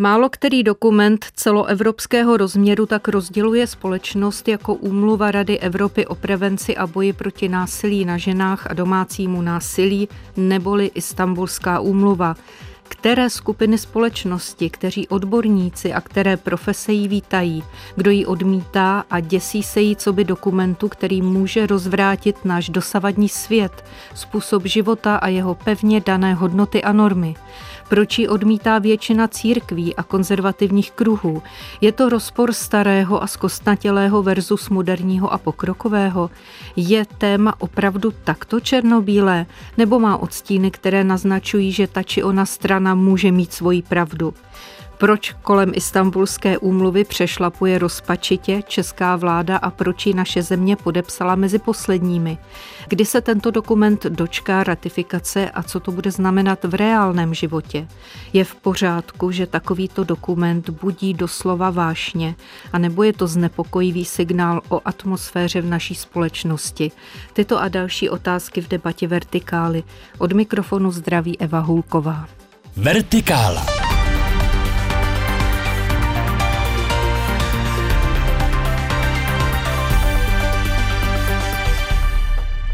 Málo který dokument celoevropského rozměru tak rozděluje společnost jako úmluva Rady Evropy o prevenci a boji proti násilí na ženách a domácímu násilí, neboli Istanbulská úmluva. Které skupiny společnosti, kteří odborníci a které profese jí vítají, kdo ji odmítá a děsí se jí co by dokumentu, který může rozvrátit náš dosavadní svět, způsob života a jeho pevně dané hodnoty a normy. Proč ji odmítá většina církví a konzervativních kruhů? Je to rozpor starého a zkostnatělého versus moderního a pokrokového? Je téma opravdu takto černobílé? Nebo má odstíny, které naznačují, že ta či ona strana může mít svoji pravdu? Proč kolem istambulské úmluvy přešlapuje rozpačitě česká vláda a proč ji naše země podepsala mezi posledními? Kdy se tento dokument dočká ratifikace a co to bude znamenat v reálném životě? Je v pořádku, že takovýto dokument budí doslova vášně, a nebo je to znepokojivý signál o atmosféře v naší společnosti? Tyto a další otázky v debatě Vertikály. Od mikrofonu zdraví Eva Hulková. Vertikála.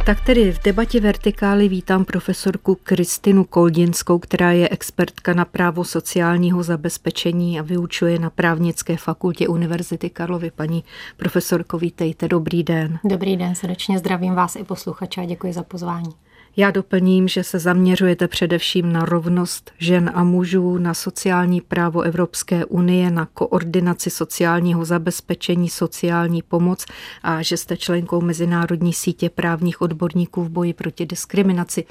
Tak tedy v debatě Vertikály vítám profesorku Kristinu Koldinskou, která je expertka na právo sociálního zabezpečení a vyučuje na právnické fakultě Univerzity Karlovy. Paní profesorko, vítejte, dobrý den. Dobrý den, srdečně zdravím vás i posluchače a děkuji za pozvání. Já doplním, že se zaměřujete především na rovnost žen a mužů, na sociální právo Evropské unie, na koordinaci sociálního zabezpečení, sociální pomoc a že jste členkou Mezinárodní sítě právních odborníků v boji proti diskriminaci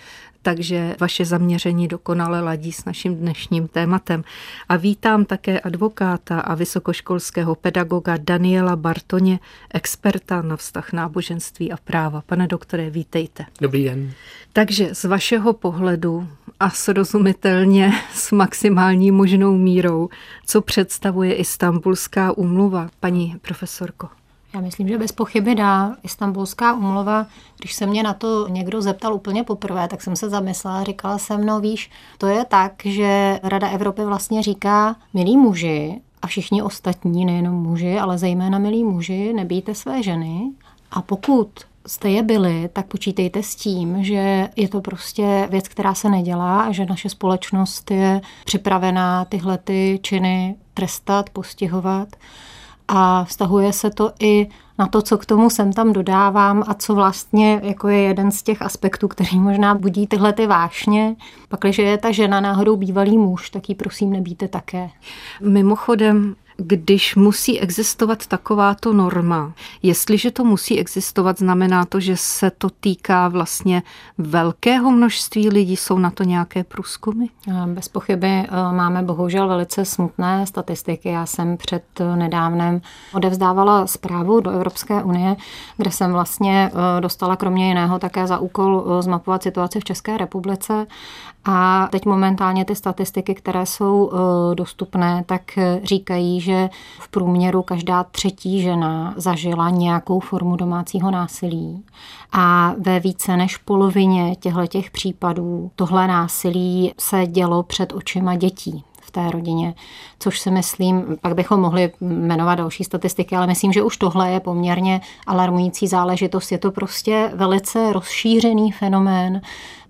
takže vaše zaměření dokonale ladí s naším dnešním tématem. A vítám také advokáta a vysokoškolského pedagoga Daniela Bartoně, experta na vztah náboženství a práva. Pane doktore, vítejte. Dobrý den. Takže z vašeho pohledu a srozumitelně s maximální možnou mírou, co představuje Istanbulská úmluva, paní profesorko? Já myslím, že bez pochyby dá. Istanbulská umlova, když se mě na to někdo zeptal úplně poprvé, tak jsem se zamyslela říkala jsem, no víš, to je tak, že Rada Evropy vlastně říká, milí muži a všichni ostatní, nejenom muži, ale zejména milí muži, nebijte své ženy a pokud jste je byli, tak počítejte s tím, že je to prostě věc, která se nedělá a že naše společnost je připravená tyhle ty činy trestat, postihovat a vztahuje se to i na to, co k tomu sem tam dodávám a co vlastně jako je jeden z těch aspektů, který možná budí tyhle ty vášně. Pak, když je ta žena náhodou bývalý muž, tak ji prosím nebýte také. Mimochodem, když musí existovat takováto norma, jestliže to musí existovat, znamená to, že se to týká vlastně velkého množství lidí, jsou na to nějaké průzkumy? Bez pochyby eh, máme bohužel velice smutné statistiky. Já jsem před eh, nedávnem odevzdávala zprávu do Evropské unie, kde jsem vlastně eh, dostala kromě jiného také za úkol zmapovat situaci v České republice a teď momentálně ty statistiky, které jsou dostupné, tak říkají, že v průměru každá třetí žena zažila nějakou formu domácího násilí. A ve více než polovině těchto případů tohle násilí se dělo před očima dětí té rodině, což si myslím, pak bychom mohli jmenovat další statistiky, ale myslím, že už tohle je poměrně alarmující záležitost. Je to prostě velice rozšířený fenomén,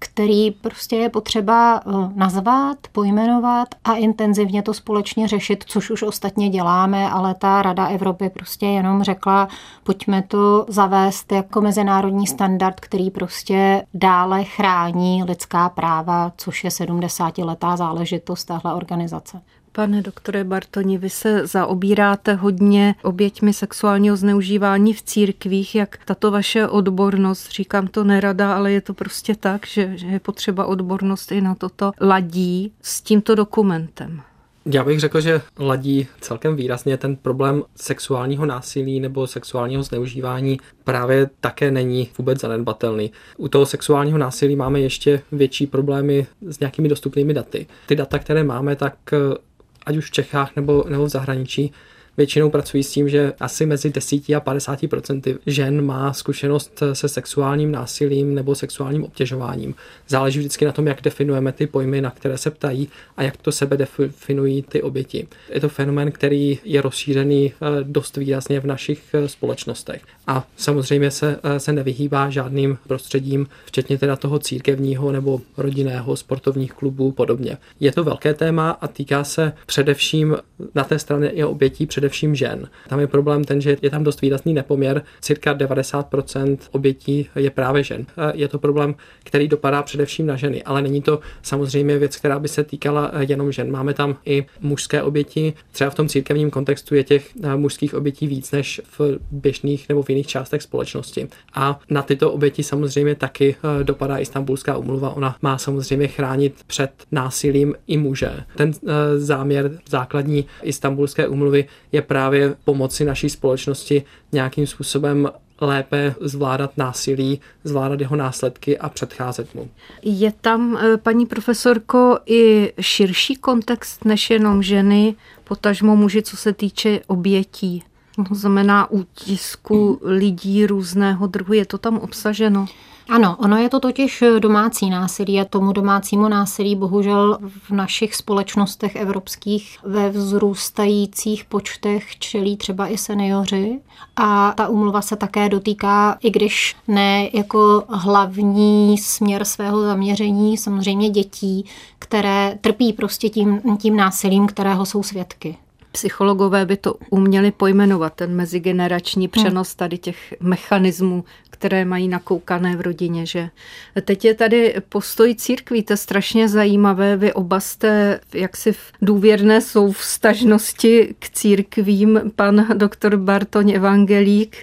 který prostě je potřeba eh, nazvat, pojmenovat a intenzivně to společně řešit, což už ostatně děláme, ale ta Rada Evropy prostě jenom řekla, pojďme to zavést jako mezinárodní standard, který prostě dále chrání lidská práva, což je 70-letá záležitost téhle organizace. Pane doktore Bartoni, vy se zaobíráte hodně oběťmi sexuálního zneužívání v církvích, jak tato vaše odbornost, říkám to nerada, ale je to prostě tak, že, že je potřeba odbornost i na toto, ladí s tímto dokumentem. Já bych řekl, že ladí celkem výrazně ten problém sexuálního násilí nebo sexuálního zneužívání právě také není vůbec zanedbatelný. U toho sexuálního násilí máme ještě větší problémy s nějakými dostupnými daty. Ty data, které máme, tak ať už v Čechách nebo, nebo v zahraničí, většinou pracují s tím, že asi mezi 10 a 50% žen má zkušenost se sexuálním násilím nebo sexuálním obtěžováním. Záleží vždycky na tom, jak definujeme ty pojmy, na které se ptají a jak to sebe definují ty oběti. Je to fenomén, který je rozšířený eh, dost výrazně v našich eh, společnostech. A samozřejmě se, eh, se nevyhýbá žádným prostředím, včetně teda toho církevního nebo rodinného, sportovních klubů podobně. Je to velké téma a týká se především na té straně i obětí především žen. Tam je problém ten, že je tam dost výrazný nepoměr. Cirka 90% obětí je právě žen. Je to problém, který dopadá především na ženy, ale není to samozřejmě věc, která by se týkala jenom žen. Máme tam i mužské oběti. Třeba v tom církevním kontextu je těch mužských obětí víc než v běžných nebo v jiných částech společnosti. A na tyto oběti samozřejmě taky dopadá Istanbulská umluva. Ona má samozřejmě chránit před násilím i muže. Ten záměr základní Istanbulské umluvy je právě pomoci naší společnosti nějakým způsobem lépe zvládat násilí, zvládat jeho následky a předcházet mu. Je tam, eh, paní profesorko, i širší kontext než jenom ženy, potažmo muži, co se týče obětí? To znamená útisku lidí různého druhu. Je to tam obsaženo? Ano, ono je to totiž domácí násilí a tomu domácímu násilí bohužel v našich společnostech evropských ve vzrůstajících počtech čelí třeba i seniori. A ta umluva se také dotýká, i když ne jako hlavní směr svého zaměření, samozřejmě dětí, které trpí prostě tím, tím násilím, kterého jsou svědky psychologové by to uměli pojmenovat, ten mezigenerační přenos tady těch mechanismů, které mají nakoukané v rodině. Že teď je tady postoj církví, to je strašně zajímavé. Vy oba jste jaksi v důvěrné souvstažnosti k církvím. Pan doktor Bartoň Evangelík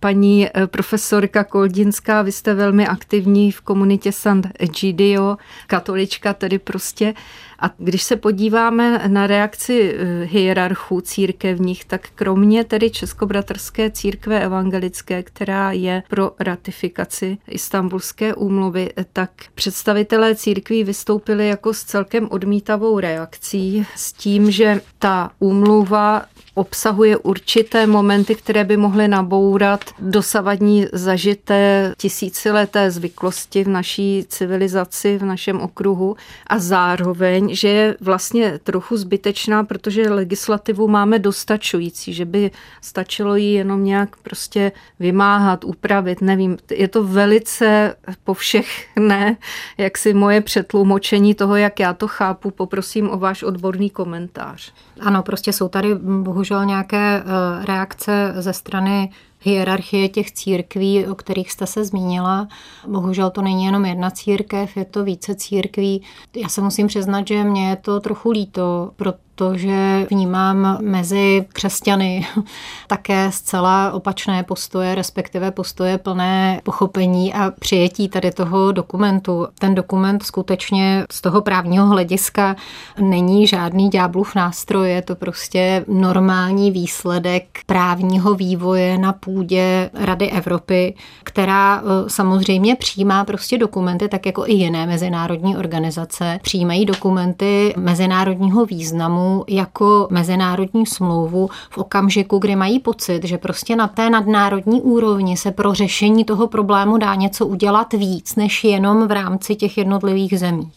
paní eh, profesorka Koldinská, vy jste velmi aktivní v komunitě San Gidio, katolička tedy prostě. A když se podíváme na reakci eh, hierarchů církevních, tak kromě tedy Českobratrské církve evangelické, která je pro ratifikaci Istanbulské úmluvy, tak představitelé církví vystoupili jako s celkem odmítavou reakcí s tím, že ta úmluva obsahuje určité momenty, které by mohly nabourat dosavadní zažité tisícileté zvyklosti v naší civilizaci, v našem okruhu a zároveň, že je vlastně trochu zbytečná, protože legislativu máme dostačující, že by stačilo ji jenom nějak prostě vymáhat, upravit, nevím. Je to velice po všech ne, jak si moje přetlumočení toho, jak já to chápu, poprosím o váš odborný komentář. Ano, prostě jsou tady bohužel nějaké eh, reakce ze strany hierarchie těch církví, o kterých jste se zmínila. Bohužel to není jenom jedna církev, je to více církví. Já se musím přiznat, že mě je to trochu líto, protože protože vnímám mezi křesťany také zcela opačné postoje, respektive postoje plné pochopení a přijetí tady toho dokumentu. Ten dokument skutečně z toho právního hlediska není žádný ďáblův nástroj, je to prostě normální výsledek právního vývoje na půdě Rady Evropy, která e, samozřejmě přijímá prostě dokumenty, tak jako i jiné mezinárodní organizace, přijímají dokumenty mezinárodního významu jako mezinárodní smlouvu v okamžiku, kdy mají pocit, že prostě na té nadnárodní úrovni se pro řešení toho problému dá něco udělat víc, než jenom v rámci těch jednotlivých zemí.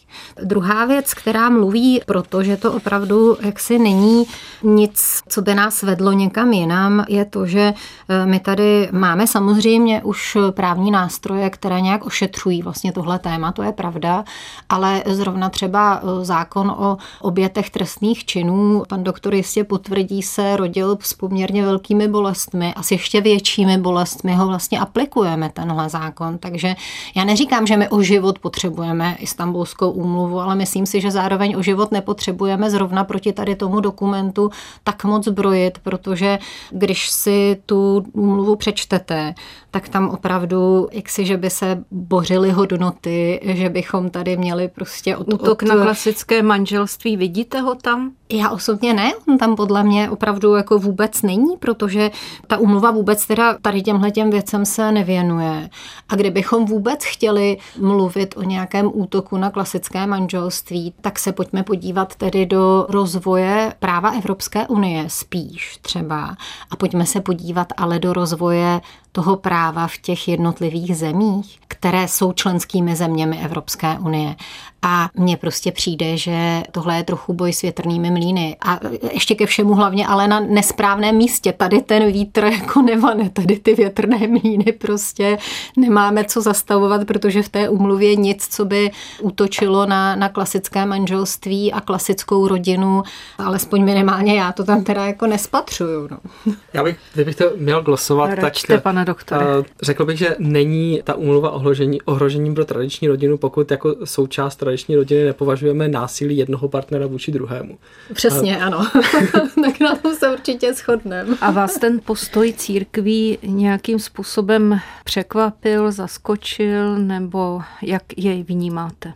Druhá věc, která mluví, protože to opravdu jaksi není nic, co by nás vedlo někam jinam, je to, že eh, my tady máme samozřejmě už právní nástroje, které nějak ošetřují vlastně tohle téma, to je pravda, ale zrovna třeba eh, zákon o obětech trestných činů činů, pan doktor jistě potvrdí, se rodil s poměrně velkými bolestmi a s ještě většími bolestmi ho vlastně aplikujeme tenhle zákon. Takže já neříkám, že my o život potřebujeme Istanbulskou úmluvu, ale myslím si, že zároveň o život nepotřebujeme zrovna proti tady tomu dokumentu tak moc zbrojit, protože když si tu úmluvu přečtete, tak tam opravdu, jaksi, že by se bořily hodnoty, že bychom tady měli prostě od, Útok od... na klasické manželství, vidíte ho tam? Já osobně ne, on tam podle mě opravdu jako vůbec není, protože ta umluva vůbec teda tady těmhle těm věcem se nevěnuje. A kdybychom vůbec chtěli mluvit o nějakém útoku na klasické manželství, tak se pojďme podívat tedy do rozvoje práva Evropské unie spíš třeba. A pojďme se podívat ale do rozvoje toho práva v těch jednotlivých zemích, které jsou členskými zeměmi Evropské unie. A mně prostě přijde, že tohle je trochu boj s větrnými mlíny. A ještě ke všemu hlavně ale na nesprávném místě. Tady ten vítr jako nevane, tady ty větrné mlíny prostě nemáme co zastavovat, protože v té umluvě nic, co by útočilo na, na klasické manželství a klasickou rodinu, alespoň minimálně já to tam teda jako nespatřuju. No. Já bych, kdybych to měl glosovat, Račte, tak pane doktore. Řekl bych, že není ta úmluva ohrožení, ohrožením pro tradiční rodinu, pokud jako součást tradiční rodiny nepovažujeme násilí jednoho partnera vůči druhému. Přesně, uh, ano. tak na tom se určitě shodneme. A vás ten postoj církví nějakým způsobem překvapil, zaskočil, nebo jak jej vnímáte?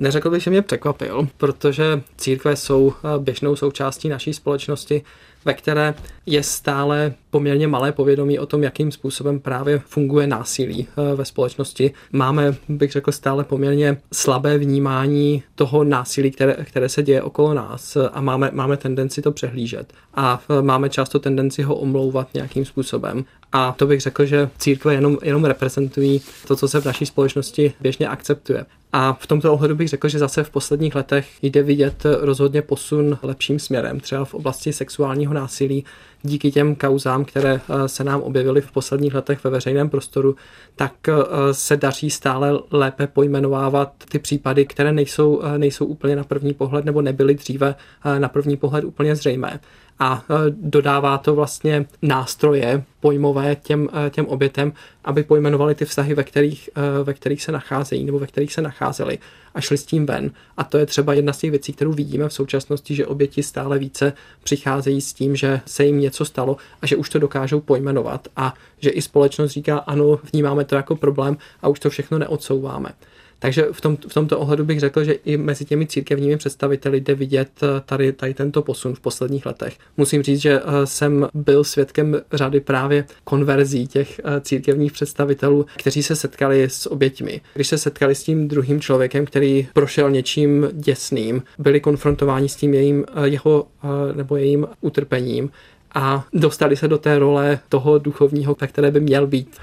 Neřekl bych, že mě překvapil, protože církve jsou eh, běžnou součástí naší společnosti ve které je stále poměrně malé povědomí o tom, jakým způsobem právě funguje násilí eh, ve společnosti. Máme, bych řekl, stále poměrně slabé vnímání toho násilí, které, které se děje okolo nás a máme, máme tendenci to přehlížet. A eh, máme často tendenci ho omlouvat nějakým způsobem. A to bych řekl, že církve jenom, jenom reprezentují to, co se v naší společnosti běžně akceptuje. A v tomto ohledu bych řekl, že zase v posledních letech jde vidět rozhodně posun lepším směrem, třeba v oblasti sexuálního násilí. Díky těm kauzám, které eh, se nám objevily v posledních letech ve veřejném prostoru, tak eh, se daří stále lépe pojmenovávat ty případy, které nejsou, eh, nejsou úplně na první pohled nebo nebyly dříve na první pohled úplně zřejmé a dodává to vlastně nástroje pojmové těm, těm obětem, aby pojmenovali ty vztahy, ve kterých, ve kterých se nacházejí nebo ve kterých se nacházeli a šli s tím ven. A to je třeba jedna z těch věcí, kterou vidíme v současnosti, že oběti stále více přicházejí s tím, že se jim něco stalo a že už to dokážou pojmenovat a že i společnost říká, ano, vnímáme to jako problém a už to všechno neodsouváme. Takže v, tom, v tomto ohledu bych řekl, že i mezi těmi církevními představiteli jde vidět eh, tady, tady tento posun v posledních letech. Musím říct, že eh, jsem byl svědkem řady právě konverzí těch eh, církevních představitelů, kteří se setkali s oběťmi. Když se setkali s tím druhým člověkem, který prošel něčím děsným, byli konfrontováni s tím jejím, jeho nebo jejím utrpením, a dostali se do té role toho duchovního, které by měl být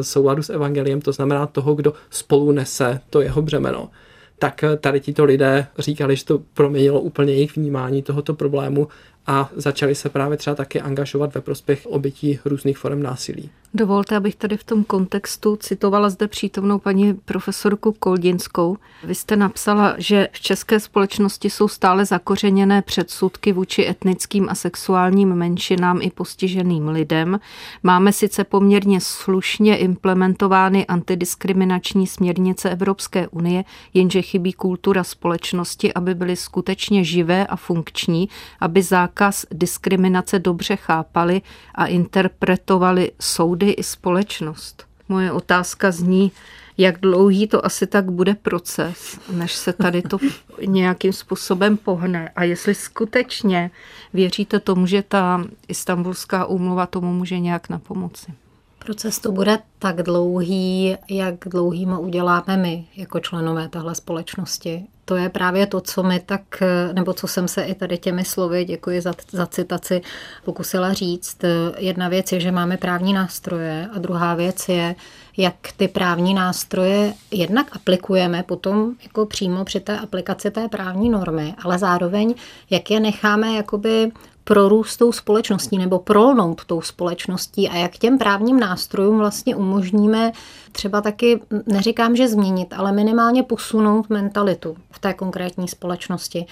souladu s evangeliem, to znamená toho, kdo spolu nese to jeho břemeno, tak tady tito lidé říkali, že to proměnilo úplně jejich vnímání tohoto problému a začali se právě třeba taky angažovat ve prospěch obětí různých forem násilí. Dovolte, abych tady v tom kontextu citovala zde přítomnou paní profesorku Koldinskou. Vy jste napsala, že v české společnosti jsou stále zakořeněné předsudky vůči etnickým a sexuálním menšinám i postiženým lidem. Máme sice poměrně slušně implementovány antidiskriminační směrnice Evropské unie, jenže chybí kultura společnosti, aby byly skutečně živé a funkční, aby zákaz diskriminace dobře chápali a interpretovali soudy i společnost. Moje otázka zní, jak dlouhý to asi tak bude proces, než se tady to nějakým způsobem pohne a jestli skutečně věříte tomu, že ta istambulská úmluva tomu může nějak na pomoci. Proces to bude tak dlouhý, jak dlouhý mu uděláme my jako členové téhle společnosti to je právě to, co mi tak, nebo co jsem se i tady těmi slovy, děkuji za, za citaci, pokusila říct. Jedna věc je, že máme právní nástroje a druhá věc je, jak ty právní nástroje jednak aplikujeme potom jako přímo při té aplikaci té právní normy, ale zároveň jak je necháme jakoby prorůst tou společností nebo prolnout tou společností a jak těm právním nástrojům vlastně umožníme třeba taky, neříkám, že změnit, ale minimálně posunout mentalitu v té konkrétní společnosti.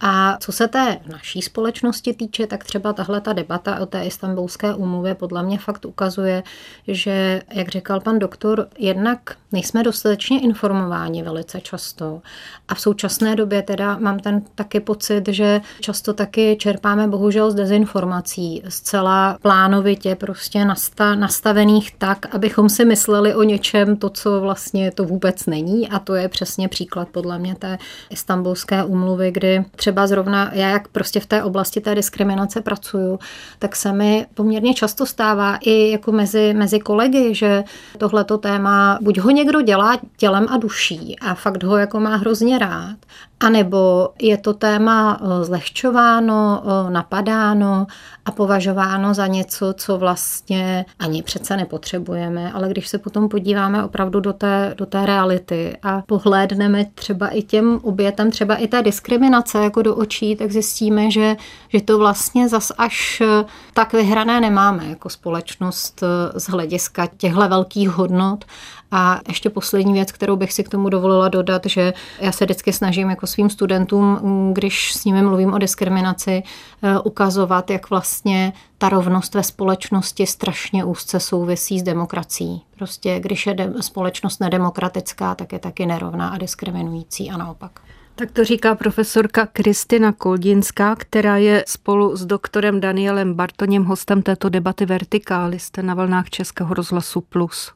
A co se té naší společnosti týče, tak třeba tahle ta debata o té istambulské úmluvě podle mě fakt ukazuje, že, jak říkal pan doktor, jednak nejsme dostatečně informováni velice často. A v současné době teda mám ten taky pocit, že často taky čerpáme bohužel bohužel z dezinformací, zcela plánovitě prostě nasta, nastavených tak, abychom si mysleli o něčem to, co vlastně to vůbec není. A to je přesně příklad podle mě té istambulské umluvy, kdy třeba zrovna já, jak prostě v té oblasti té diskriminace pracuju, tak se mi poměrně často stává i jako mezi, mezi kolegy, že tohleto téma buď ho někdo dělá tělem a duší a fakt ho jako má hrozně rád, anebo je to téma eh, zlehčováno, eh, napadáno a považováno za něco, co vlastně ani přece nepotřebujeme, ale když se potom podíváme opravdu do té, do té reality a pohlédneme třeba i těm obětem, třeba i té diskriminace jako do očí, tak zjistíme, že, že to vlastně zas až eh, tak vyhrané nemáme jako společnost z hlediska těchto velkých hodnot a ještě poslední věc, kterou bych si k tomu dovolila dodat, že já se vždycky snažím jako svým studentům, když s nimi mluvím o diskriminaci, eh, ukazovat, jak vlastně ta rovnost ve společnosti strašně úzce souvisí s demokracií. Prostě když je de- společnost nedemokratická, tak je taky nerovná a diskriminující a naopak. Tak to říká profesorka Kristina Koldinská, která je spolu s doktorem Danielem Bartoněm hostem této debaty Vertikály. Jste na vlnách Českého rozhlasu Plus.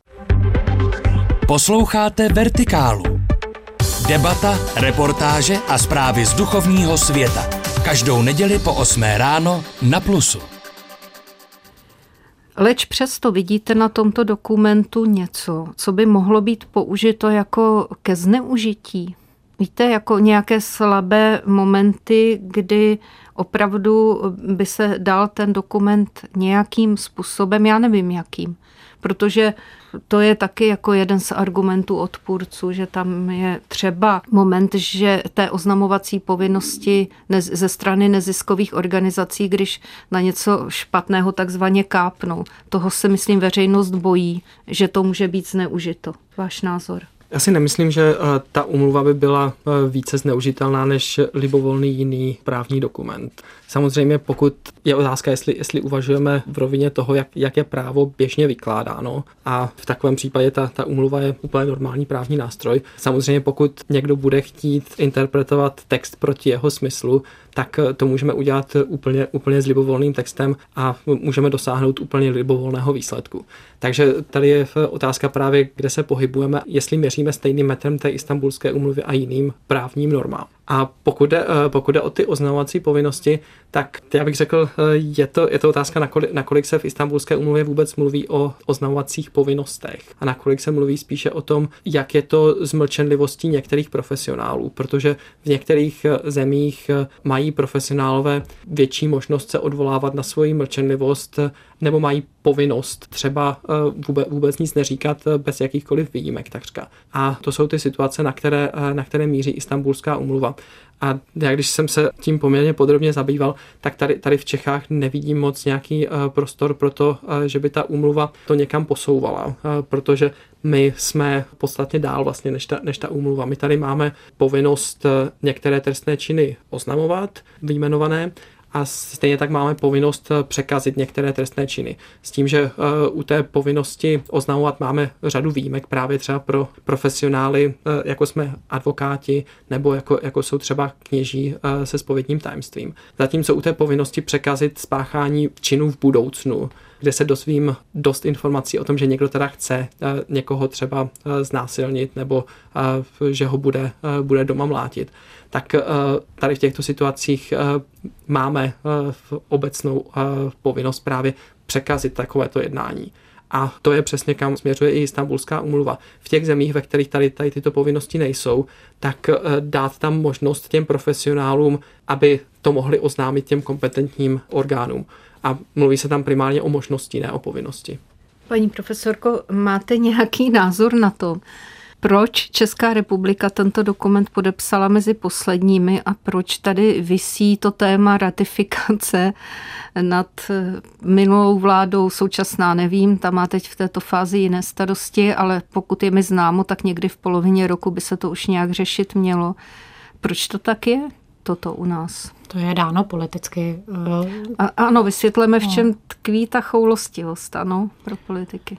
Posloucháte Vertikálu. Debata, reportáže a zprávy z duchovního světa. Každou neděli po 8 ráno na Plusu. Leč přesto vidíte na tomto dokumentu něco, co by mohlo být použito jako ke zneužití. Víte, jako nějaké slabé momenty, kdy opravdu by se dal ten dokument nějakým způsobem, já nevím jakým, protože to je taky jako jeden z argumentů odpůrců, že tam je třeba moment, že té oznamovací povinnosti ze strany neziskových organizací, když na něco špatného takzvaně kápnou. Toho se, myslím, veřejnost bojí, že to může být zneužito. Váš názor? Já si nemyslím, že eh, ta umluva by byla eh, více zneužitelná než libovolný jiný právní dokument. Samozřejmě pokud je otázka, jestli, jestli uvažujeme v rovině toho, jak, jak je právo běžně vykládáno a v takovém případě ta, ta umluva je úplně normální právní nástroj. Samozřejmě pokud někdo bude chtít interpretovat text proti jeho smyslu, tak to můžeme udělat úplně, úplně s libovolným textem a můžeme dosáhnout úplně libovolného výsledku. Takže tady je otázka právě, kde se pohybujeme, jestli měříme stejným metrem té istambulské umluvy a jiným právním normám. A pokud jde, eh, pokud jde o ty oznamovací povinnosti, tak já bych řekl, eh, je to, je to otázka, nakolik, nakolik se v istambulské umluvě vůbec mluví o oznamovacích povinnostech a nakolik se mluví spíše o tom, jak je to s mlčenlivostí některých profesionálů, protože v některých eh, zemích mají profesionálové větší možnost se odvolávat na svoji mlčenlivost nebo mají povinnost třeba vůbec, vůbec nic neříkat bez jakýchkoliv výjimek takřka. A to jsou ty situace, na které, na které míří istambulská umluva. A já když jsem se tím poměrně podrobně zabýval, tak tady, tady v Čechách nevidím moc nějaký prostor pro to, že by ta úmluva to někam posouvala, protože my jsme podstatně dál vlastně než ta, než ta úmluva. My tady máme povinnost některé trestné činy oznamovat, vyjmenované, a stejně tak máme povinnost eh, překazit některé trestné činy. S tím, že eh, u té povinnosti oznamovat máme řadu výjimek právě třeba pro profesionály, eh, jako jsme advokáti nebo jako, jako jsou třeba kněží se spovědním tajemstvím. Zatímco u té povinnosti překazit spáchání činů v budoucnu, kde se dozvím dost informací o tom, že někdo teda chce někoho třeba znásilnit nebo že ho bude, bude doma mlátit, tak tady v těchto situacích máme v obecnou povinnost právě překazit takovéto jednání. A to je přesně kam směřuje i Istanbulská umluva. V těch zemích, ve kterých tady, tady tyto povinnosti nejsou, tak dát tam možnost těm profesionálům, aby to mohli oznámit těm kompetentním orgánům. A mluví se tam primárně o možnosti, ne o povinnosti. Paní profesorko, máte nějaký názor na to, proč Česká republika tento dokument podepsala mezi posledními a proč tady visí to téma ratifikace nad minulou vládou, současná nevím, ta má teď v této fázi jiné starosti, ale pokud je mi známo, tak někdy v polovině roku by se to už nějak řešit mělo. Proč to tak je? Toto u nás. To je dáno politicky. A, ano, vysvětleme, v čem tkví ta choulostivost, ano, pro politiky.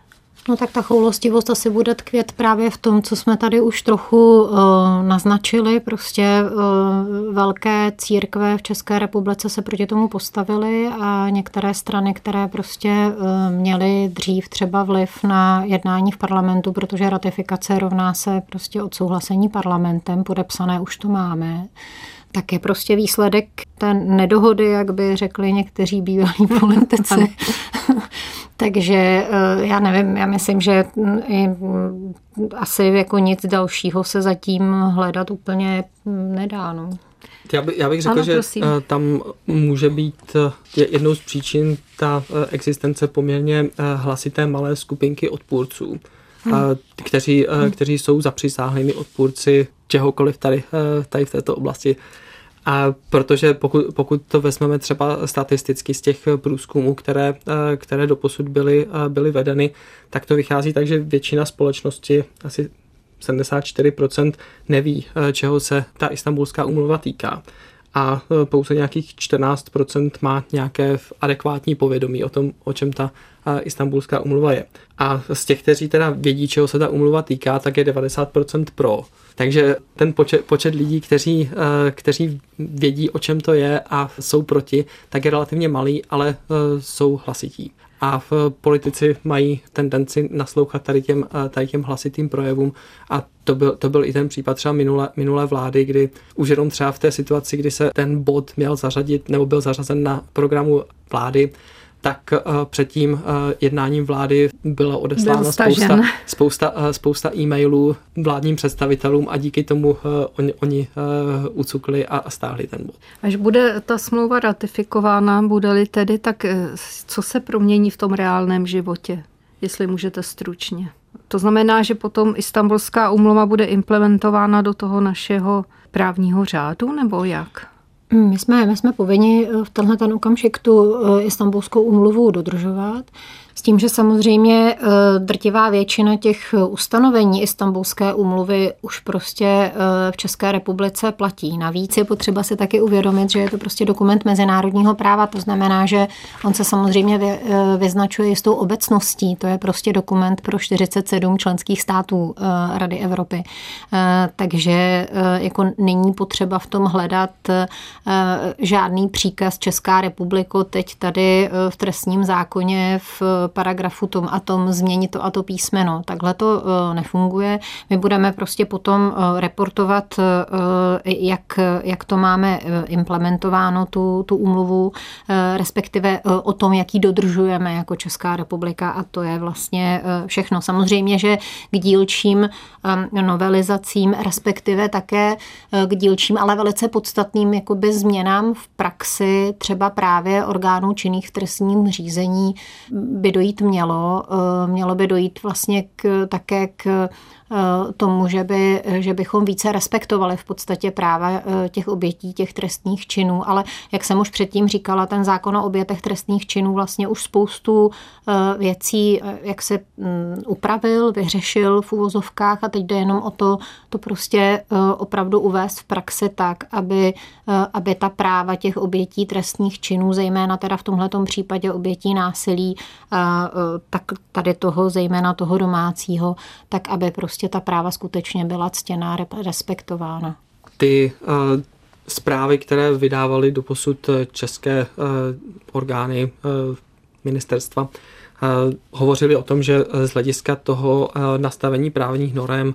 No tak ta choulostivost asi bude tkvět právě v tom, co jsme tady už trochu uh, naznačili. Prostě uh, velké církve v České republice se proti tomu postavily a některé strany, které prostě uh, měly dřív třeba vliv na jednání v parlamentu, protože ratifikace rovná se prostě odsouhlasení parlamentem, podepsané už to máme, tak je prostě výsledek té nedohody, jak by řekli někteří bývalí politici. Takže eh, já nevím, já myslím, že i mm, asi jako nic dalšího se zatím hledat úplně nedá. No. Já, by, já bych řekl, ano, že prosím. Eh, tam může být eh, jednou z příčin ta existence poměrně hlasité malé skupinky odpůrců, hmm. kteří, hmm. kteří jsou zapřisáhlými odpůrci čehokoliv tady, tady v této oblasti a protože pokud, pokud to vezmeme třeba statisticky z těch průzkumů, které, eh, které doposud byly, eh, byly vedeny, tak to vychází tak, že většina společnosti, asi 74% neví, eh, čeho se ta istambulská umluva týká a pouze nějakých 14% má nějaké adekvátní povědomí o tom, o čem ta istambulská umluva je. A z těch, kteří teda vědí, čeho se ta umluva týká, tak je 90% pro. Takže ten počet, počet lidí, kteří, eh, kteří vědí, o čem to je a jsou proti, tak je relativně malý, ale jsou hlasití. A v politici mají tendenci naslouchat tady těm, eh, tady těm hlasitým projevům. A to byl, to byl i ten případ třeba minulé, minulé vlády, kdy už jenom třeba v té situaci, kdy se ten bod měl zařadit nebo byl zařazen na programu vlády, tak uh, před tím uh, jednáním vlády byla odeslána spousta, spousta, uh, spousta e-mailů vládním představitelům a díky tomu oni, oni ucukli a, a stáhli ten bod. Až bude ta smlouva ratifikována, bude-li tedy, tak co se promění v tom reálném životě, jestli můžete stručně? To znamená, že potom Istanbulská úmluva bude implementována do toho našeho právního řádu, nebo jak? My jsme, my jsme povinni v tenhle ten okamžik tu eh, istambulskou umluvu dodržovat. S tím, že samozřejmě eh, drtivá většina těch ustanovení Istanbulské umluvy už prostě eh, v České republice platí. Navíc je potřeba si taky uvědomit, že je to prostě dokument mezinárodního práva, to znamená, že on se samozřejmě eh, vyznačuje jistou obecností. To je prostě dokument pro 47 členských států Rady Evropy. Takže jako není potřeba v tom hledat žádný příkaz Česká republiko teď tady v trestním zákoně v paragrafu tom a tom změnit to a to písmeno. Takhle to eh, nefunguje. My budeme prostě potom eh, reportovat, eh, jak, jak to máme implementováno, tu, tu umluvu, respektive o tom, jaký dodržujeme jako Česká republika a to je vlastně všechno. Samozřejmě, že k dílčím novelizacím, respektive také k dílčím, ale velice podstatným jakoby změnám v praxi třeba právě orgánů činných v trestním řízení by dojít mělo. Eh, mělo by dojít vlastně k, také k tomu, že, by, že bychom více respektovali v podstatě práva eh, těch obětí těch trestních činů. Ale jak jsem už předtím říkala, ten zákon o obětech trestných činů vlastně už spoustu eh, věcí, jak se mm, upravil, vyřešil v úvozovkách a teď jde jenom o to, to prostě opravdu uvést v praxi tak, aby, aby ta práva těch obětí trestních činů, zejména teda v tomhletom případě obětí násilí, tak tady toho, zejména toho domácího, tak aby prostě prostě ta práva skutečně byla ctěná, respektována. Ty uh, zprávy, které vydávaly doposud eh, české uh, orgány uh, ministerstva, hovořili o tom, že z hlediska toho nastavení právních norem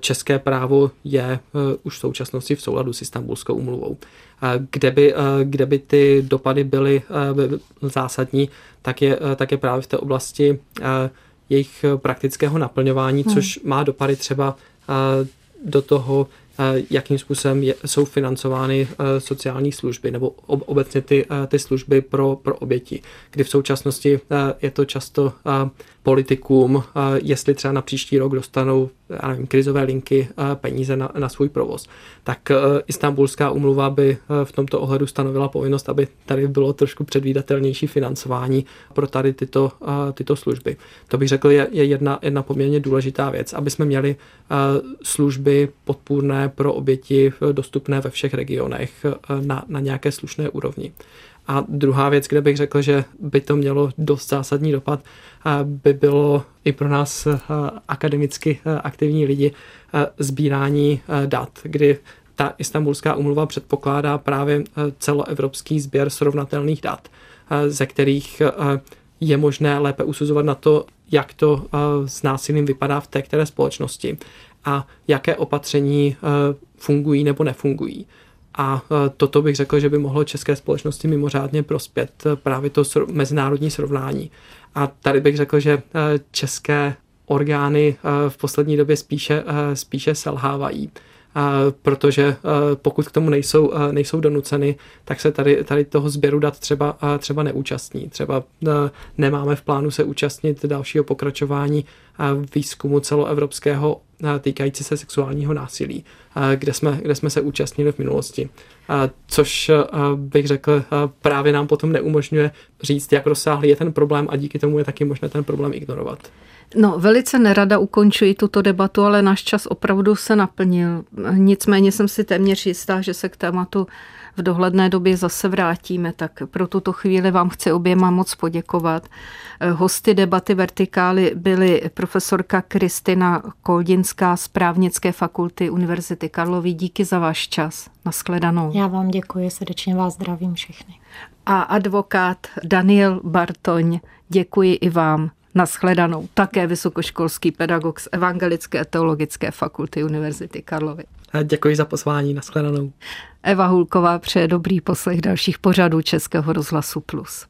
české právo je už v současnosti v souladu s Istanbulskou umluvou. Kde by, kde by ty dopady byly zásadní, tak je, tak je právě v té oblasti jejich eh, praktického naplňování, hmm. což má dopady třeba eh, do toho, Eh, jakým způsobem je, jsou financovány sociální služby nebo obecně ty, ty služby pro, pro oběti, kdy v současnosti je to často politikům, jestli třeba na příští rok dostanou já nevím, krizové linky peníze na, na svůj provoz. Tak Istanbulská umluva by v tomto ohledu stanovila povinnost, aby tady bylo trošku předvídatelnější financování pro tady tyto, tyto služby. To bych řekl je, je jedna, jedna poměrně důležitá věc, aby jsme měli služby podpůrné pro oběti dostupné ve všech regionech eh, na, na nějaké slušné úrovni. A druhá věc, kde bych řekl, že by to mělo dost zásadní dopad, by bylo i pro nás akademicky aktivní lidi sbírání dat, kdy ta istambulská umluva předpokládá právě celoevropský sběr srovnatelných dat, ze kterých je možné lépe usuzovat na to, jak to s násilím vypadá v té které společnosti a jaké opatření fungují nebo nefungují. A e, toto bych řekl, že by mohlo české společnosti mimořádně prospět e, právě to mezinárodní srovnání. A tady bych řekl, že e, české orgány v poslední době spíše, spíše selhávají protože pokud k tomu nejsou, nejsou donuceny, tak se tady, tady toho sběru dat třeba, třeba neúčastní. Třeba nemáme v plánu se účastnit dalšího pokračování výzkumu celoevropského týkající se sexuálního násilí, kde jsme, kde jsme se účastnili v minulosti. Což bych řekl, právě nám potom neumožňuje říct, jak rozsáhlý je ten problém a díky tomu je taky možné ten problém ignorovat. No, velice nerada ukončuji tuto debatu, ale náš čas opravdu se naplnil. Nicméně jsem si téměř jistá, že se k tématu v dohledné době zase vrátíme, tak pro tuto chvíli vám chci oběma moc poděkovat. Hosty debaty Vertikály byly profesorka Kristina Koldinská z právnické fakulty Univerzity Karlovy. Díky za váš čas. Naschledanou. Já vám děkuji, srdečně vás zdravím všechny. A advokát Daniel Bartoň, děkuji i vám. Naschledanou. Také vysokoškolský pedagog z Evangelické teologické fakulty Univerzity Karlovy. A děkuji za pozvání. Naschledanou. Eva Hulková přeje dobrý poslech dalších pořadů Českého rozhlasu Plus.